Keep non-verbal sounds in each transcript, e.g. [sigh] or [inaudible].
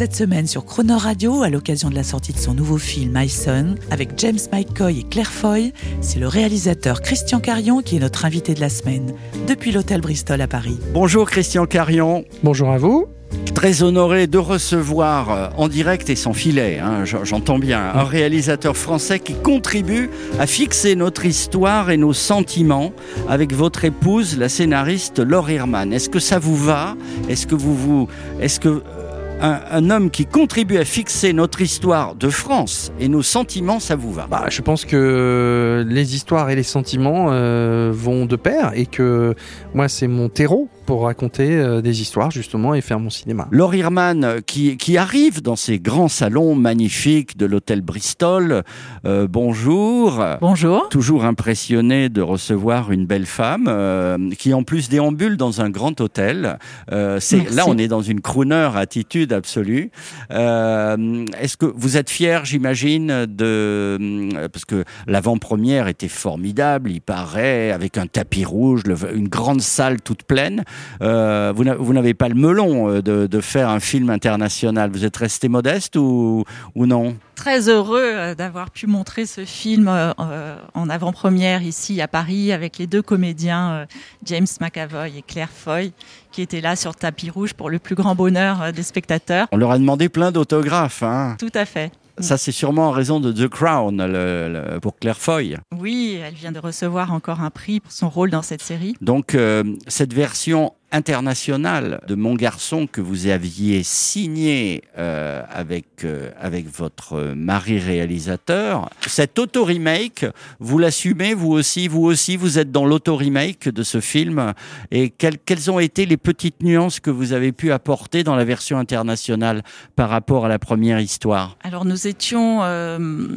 Cette semaine sur Croner Radio, à l'occasion de la sortie de son nouveau film My Son, avec James McCoy et Claire Foy, c'est le réalisateur Christian Carion qui est notre invité de la semaine, depuis l'hôtel Bristol à Paris. Bonjour Christian Carion. Bonjour à vous. Très honoré de recevoir euh, en direct et sans filet, hein, j'entends bien, un réalisateur français qui contribue à fixer notre histoire et nos sentiments avec votre épouse, la scénariste Laure Hirman. Est-ce que ça vous va? Est-ce que vous vous, est-ce que euh, un, un homme qui contribue à fixer notre histoire de France et nos sentiments, ça vous va Bah, je pense que les histoires et les sentiments euh, vont de pair et que moi c'est mon terreau pour raconter euh, des histoires justement et faire mon cinéma. Laure Hirman euh, qui, qui arrive dans ces grands salons magnifiques de l'hôtel Bristol. Euh, bonjour. Bonjour. Toujours impressionné de recevoir une belle femme euh, qui en plus déambule dans un grand hôtel. Euh, c'est là on est dans une crooner attitude absolue. Euh, Est-ce que vous êtes fier, j'imagine, de parce que l'avant-première était formidable, il paraît, avec un tapis rouge, le- une grande salle toute pleine. Euh, vous n'a- vous n'avez pas le melon euh, de, de faire un film international. Vous êtes resté modeste ou, ou non? Très heureux euh, d'avoir pu montrer ce film en avant-première ici à Paris avec les deux comédiens James McAvoy et Claire Foy qui étaient là sur tapis rouge pour le plus grand bonheur des spectateurs. On leur a demandé plein d'autographes. Hein. Tout à fait. Ça, c'est sûrement en raison de The Crown le- le- pour Claire Foy. Oui, elle vient de recevoir encore un prix pour son rôle dans cette série. Donc, euh, cette version internationale de Mon Garçon que vous aviez signée euh, avec, euh, avec votre mari réalisateur, cet auto-remake, vous l'assumez, vous aussi, vous aussi, vous êtes dans l'auto-remake de ce film. Et quelles, quelles ont été les petites nuances que vous avez pu apporter dans la version internationale par rapport à la première histoire? Alors nous étions euh,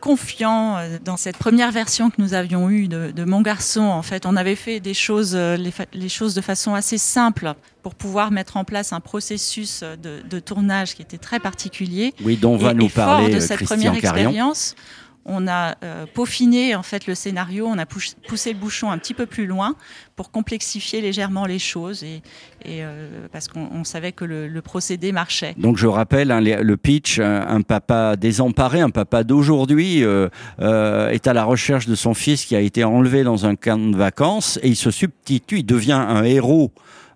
confiants euh, dans cette première version que nous avions eue de, Mon Garçon. En fait, on avait fait des choses, les, les choses de façon simple pour pouvoir mettre en place un processus de, de tournage qui était très particulier. Oui, dont va et, nous et fort parler de euh, cette Christian première Carion. expérience, on a euh, peaufiné en fait le scénario, on a pouss- poussé le bouchon un petit peu plus loin pour complexifier légèrement les choses et, euh, parce qu'on on savait que le, procédé marchait. Donc je rappelle hein, le pitch, un, papa désemparé, un papa d'aujourd'hui euh, est à la recherche de son fils qui a été enlevé dans un camp de vacances et il se substitue, il devient un héros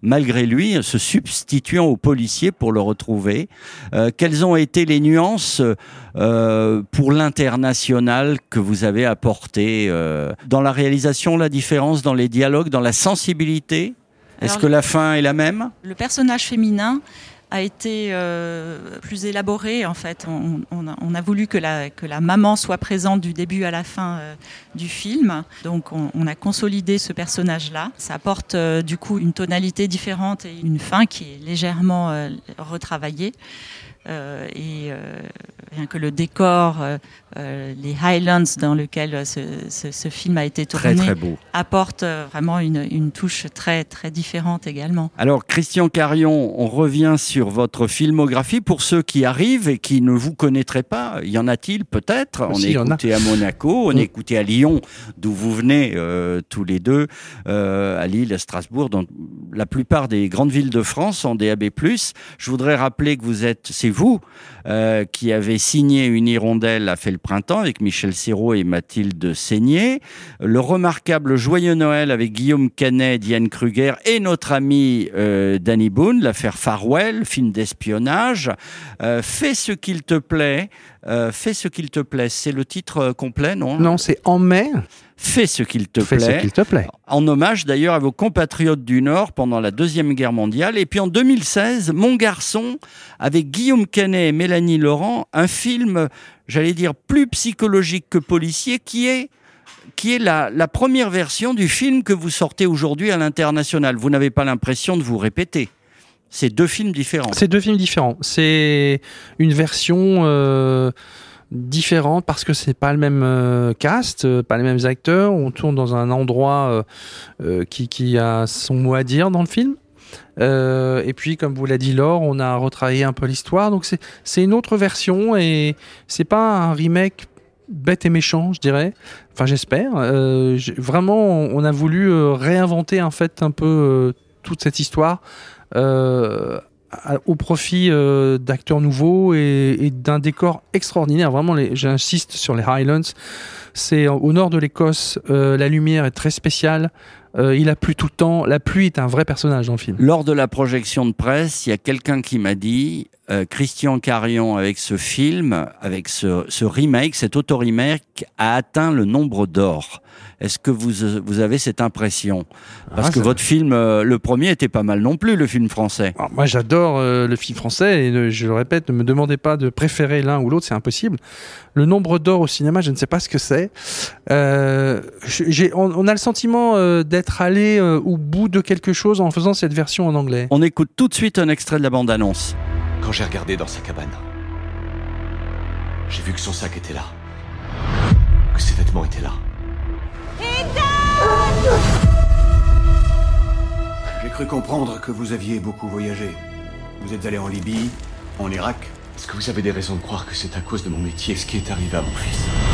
malgré lui, se substituant aux policiers pour le retrouver. Euh, quelles ont été les nuances euh, pour l'international que vous avez apporté euh, dans la réalisation, la différence dans les dialogues, dans la sensibilité? Est-ce que la fin est la même? Le personnage féminin a été euh, plus élaboré en fait. On, a, voulu que la, que la maman soit présente du début à la fin euh, du film. Donc on, a consolidé ce personnage-là. Ça apporte euh, du coup une tonalité différente et une fin qui est légèrement retravaillée. Euh, et euh, rien que le décor, euh, euh, les Highlands dans lequel ce, ce- ce film a été tourné, Très très beau. apporte vraiment une, une touche très très différente également. Alors, Christian Carion, on revient sur votre filmographie. Pour ceux qui arrivent et qui ne vous connaîtraient pas, y en a-t-il peut-être? On Si, est écouté à Monaco, on est écouté à Lyon, d'où vous venez euh, tous les deux, euh, à Lille, à Strasbourg, dans la plupart des grandes villes de France en DAB+. Je voudrais rappeler que vous êtes, c'est vous euh, qui avez signé Une hirondelle a fait le printemps avec Michel Serrault et Mathilde Seigné. Le remarquable Joyeux Noël avec Guillaume Canet, Diane Kruger et notre ami euh, Danny Boone, l'affaire Farwell, film d'espionnage. Euh, fais ce qu'il te plaît. Fais ce qu'il te plaît. C'est le titre complet, non? Non, c'est en mai. Fais ce qu'il te Fais ce plaît. qu'il te plaît. En hommage d'ailleurs à vos compatriotes du Nord pendant la Deuxième Guerre mondiale. Et puis en 2016, Mon garçon, avec Guillaume Canet et Mélanie Laurent, un film, j'allais dire, plus psychologique que policier, qui est qui est la, la première version du film que vous sortez aujourd'hui à l'international. Vous n'avez pas l'impression de vous répéter. C'est deux films différents. C'est deux films différents. C'est une version euh, différente parce que c'est pas le même euh, cast, euh, pas les mêmes acteurs. On tourne dans un endroit euh, qui, a son mot à dire dans le film. Et puis, comme vous l'a dit Laure, on a retravaillé un peu l'histoire. Donc, c'est une autre version et c'est pas un remake bête et méchant, je dirais. Enfin, j'espère. Vraiment, on a voulu réinventer en fait un peu toute cette histoire au profit euh, d'acteurs nouveaux et, d'un décor extraordinaire. Vraiment, j'insiste sur les Highlands. C'est au nord de l'Écosse. euh, la lumière est très spéciale. Euh, il a plu tout le temps. La pluie est un vrai personnage dans le film. Lors de la projection de presse, il y a quelqu'un qui m'a dit euh, Christian Carion, avec ce film, avec ce, ce remake, cet auto-remake, a atteint le nombre d'or. Est-ce que vous, vous avez cette impression? Parce Ah, que votre film, euh, le premier, était pas mal non plus, le film français. Alors, moi, j'adore euh, le film français et je le répète, ne me demandez pas de préférer l'un ou l'autre, c'est impossible. Le nombre d'or au cinéma, je ne sais pas ce que c'est. Euh, on, on a le sentiment euh, d'être allé euh, au bout de quelque chose en faisant cette version en anglais. On écoute tout de suite un extrait de la bande-annonce. Quand j'ai regardé dans sa cabane, j'ai vu que son sac était là. Que ses vêtements étaient là. J'ai cru comprendre que vous aviez beaucoup voyagé. Vous êtes allé en Libye, en Irak. Est-ce que vous avez des raisons de croire que c'est à cause de mon métier ce qui est arrivé à mon fils?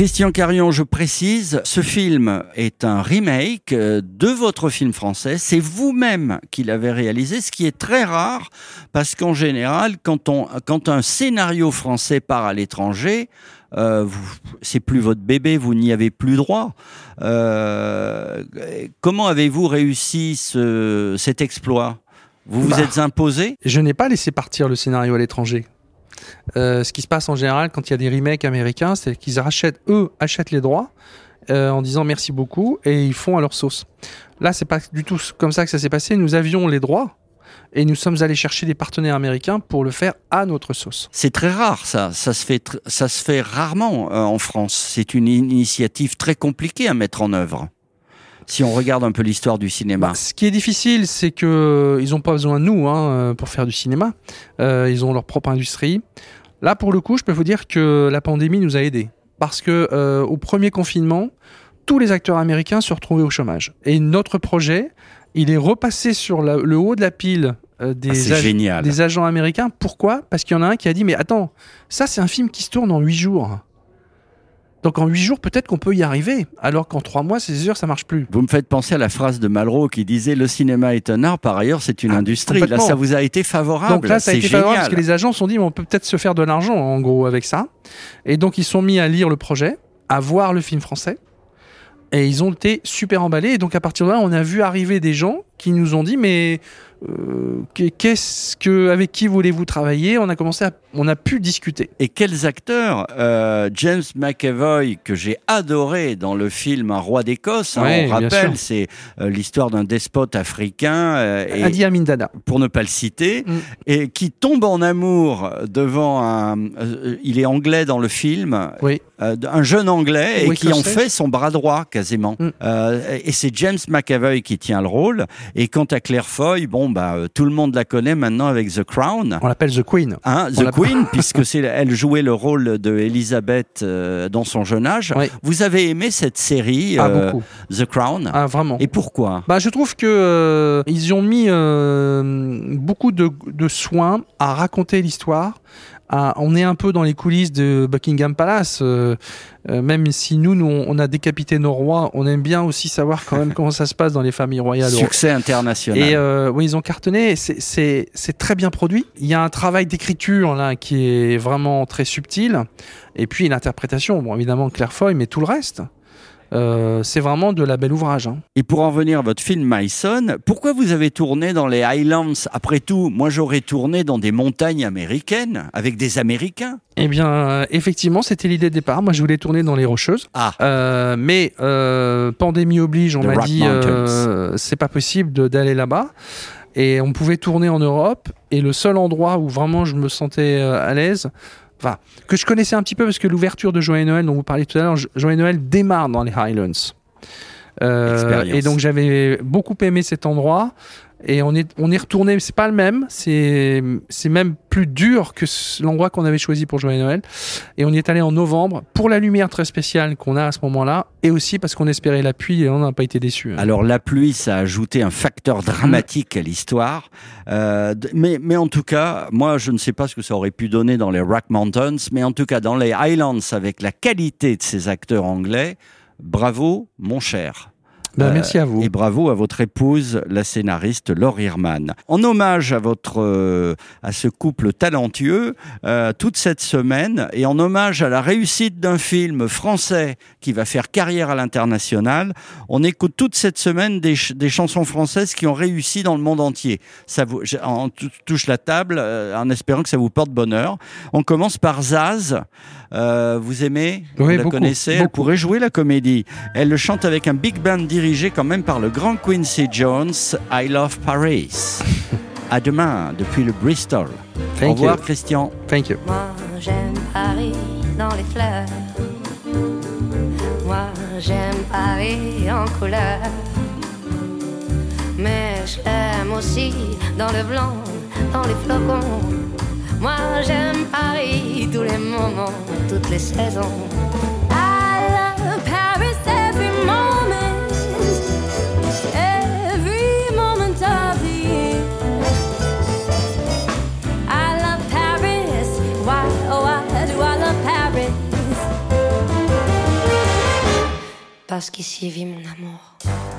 Christian Carion, je précise, ce film est un remake de votre film français. C'est vous-même qui l'avez réalisé, ce qui est très rare parce qu'en général, quand, on, quand un scénario français part à l'étranger, euh, c'est plus votre bébé, vous n'y avez plus droit. Euh, comment avez-vous réussi ce, cet exploit? Vous vous Bah. êtes imposé? Je n'ai pas laissé partir le scénario à l'étranger. Euh, ce qui se passe en général quand il y a des remakes américains, c'est qu'ils rachètent, eux, achètent les droits euh, en disant merci beaucoup et ils font à leur sauce. Là, c'est pas du tout comme ça que ça s'est passé. Nous avions les droits et nous sommes allés chercher des partenaires américains pour le faire à notre sauce. C'est très rare, ça. Ça se fait, ça se fait rarement euh, en France. C'est une initiative très compliquée à mettre en œuvre. Si on regarde un peu l'histoire du cinéma. Bah, ce qui est difficile, c'est que euh, ils n'ont pas besoin de nous hein, euh, pour faire du cinéma. Euh, ils ont leur propre industrie. Là, pour le coup, je peux vous dire que la pandémie nous a aidés. Parce que euh, au premier confinement, tous les acteurs américains se retrouvaient au chômage. Et notre projet, il est repassé sur la- le haut de la pile euh, Ah, des, ag- génial. des agents américains. Pourquoi? Parce qu'il y en a un qui a dit, mais attends, ça c'est un film qui se tourne en huit jours. Donc en huit jours, peut-être qu'on peut y arriver. Alors qu'en trois mois, c'est sûr, ça marche plus. Vous me faites penser à la phrase de Malraux qui disait le cinéma est un art, par ailleurs c'est une Ah, industrie. Là, ça vous a été favorable. Donc là, ça a été favorable parce que les agents se sont dit, mais on peut peut-être se faire de l'argent, en gros, avec ça. Et donc, ils sont mis à lire le projet, à voir le film français. Et ils ont été super emballés. Et donc, à partir de là, on a vu arriver des gens qui nous ont dit, mais euh, qu'est-ce que, avec qui voulez-vous travailler? On a commencé à, on a pu discuter. Et quels acteurs euh, James McAvoy, que j'ai adoré dans le film Un roi d'Écosse, hein, Ouais, on rappelle, c'est euh, l'histoire d'un despote africain, et, Adi Amin Dada. pour ne pas le citer, Mm. et qui tombe en amour devant un... il est anglais dans le film, Oui. un jeune anglais, et qui en fait son bras droit quasiment. Mm. Et c'est James McAvoy qui tient le rôle. Et quant à Claire Foy, bon, bah, euh, tout le monde la connaît maintenant avec The Crown. On l'appelle The Queen. Hein, On The Queen, [laughs] puisque c'est elle jouait le rôle de Elizabeth euh, dans son jeune âge. Oui. Vous avez aimé cette série Ah, euh. The Crown? Ah, vraiment. Et pourquoi? Bah, je trouve que euh, ils ont mis beaucoup de, de soins à raconter l'histoire. À- on est un peu dans les coulisses de Buckingham Palace, euh, euh, même si nous, nous, on a décapité nos rois, on aime bien aussi savoir quand même [laughs] comment ça se passe dans les familles royales. Succès international. Et euh, oui, ils ont cartonné. C'est très bien produit. Il y a un travail d'écriture là qui est vraiment très subtil. Et puis l'interprétation, bon évidemment Claire Foy, mais tout le reste, euh, c'est vraiment de la belle ouvrage. hein. Et pour en venir à votre film Myson, pourquoi vous avez tourné dans les Highlands? Après tout, moi j'aurais tourné dans des montagnes américaines avec des Américains. Eh bien, euh, effectivement, c'était l'idée de départ. Moi, je voulais tourner dans les Rocheuses. Ah. Euh, mais pandémie oblige, on m'a dit c'est pas possible d'aller là-bas. Et on pouvait tourner en Europe. Et le seul endroit où vraiment je me sentais à l'aise, enfin, que je connaissais un petit peu parce que l'ouverture de Joyeux Noël dont vous parliez tout à l'heure, Jo- Joyeux Noël démarre dans les Highlands. Euh, et donc j'avais beaucoup aimé cet endroit. Et on est, on est retourné, c'est pas le même, c'est, c'est même plus dur que l'endroit qu'on avait choisi pour Joyeux Noël. Et on y est allé en novembre pour la lumière très spéciale qu'on a à ce moment-là, et aussi parce qu'on espérait la pluie et on n'a pas été déçus. Alors la pluie, ça a ajouté un facteur dramatique à l'histoire. Euh, mais, mais en tout cas, moi, je ne sais pas ce que ça aurait pu donner dans les Rock Mountains, mais en tout cas dans les Highlands, avec la qualité de ces acteurs anglais, bravo, mon cher. Ben, Euh, merci à vous. Et bravo à votre épouse, la scénariste Laure Hirman. En hommage à votre euh, à ce couple talentueux, euh, toute cette semaine, et en hommage à la réussite d'un film français qui va faire carrière à l'international, on écoute toute cette semaine des, ch- des chansons françaises qui ont réussi dans le monde entier. Ça vous, on tou- touche la table euh, en espérant que ça vous porte bonheur. On commence par Zaz. Vous aimez? Vous Oui, la beaucoup, connaissez? Elle beaucoup. pourrait jouer la comédie. Elle le chante avec un big band dirigé quand même par le grand Quincy Jones. I Love Paris. À demain depuis le Bristol. Au Thank revoir you. Christian. Thank you. Moi j'aime Paris dans les fleurs. Moi j'aime Paris en couleur. Mais je l'aime aussi dans le blanc, dans les flocons. Moi j'aime Paris tous les moments, toutes les saisons. Parce qu'ici vit mon amour.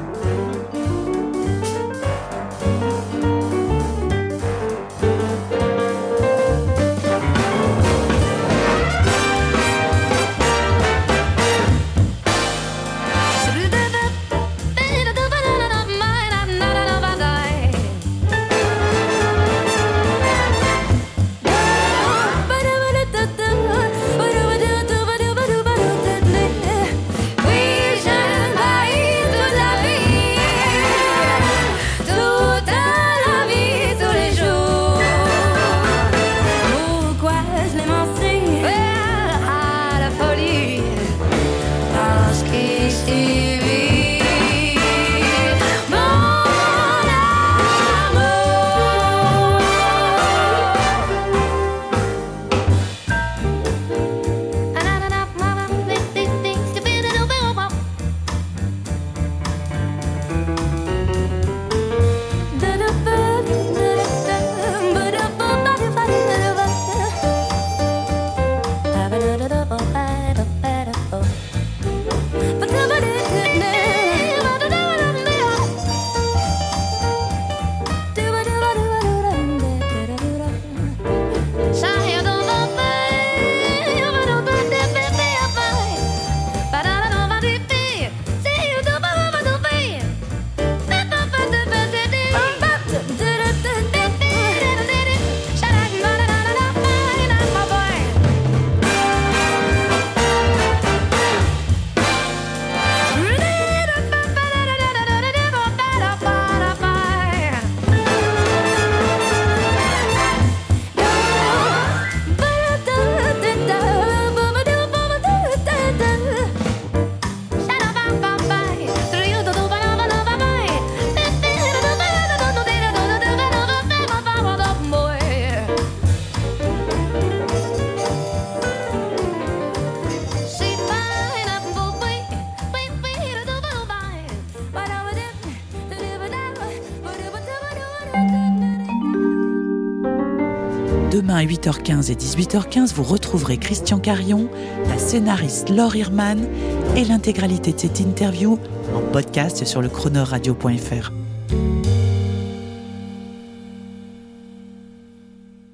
Demain à 8h15 et 18h15, vous retrouverez Christian Carion, la scénariste Laure Hirman et l'intégralité de cette interview en podcast sur le chronoradio.fr.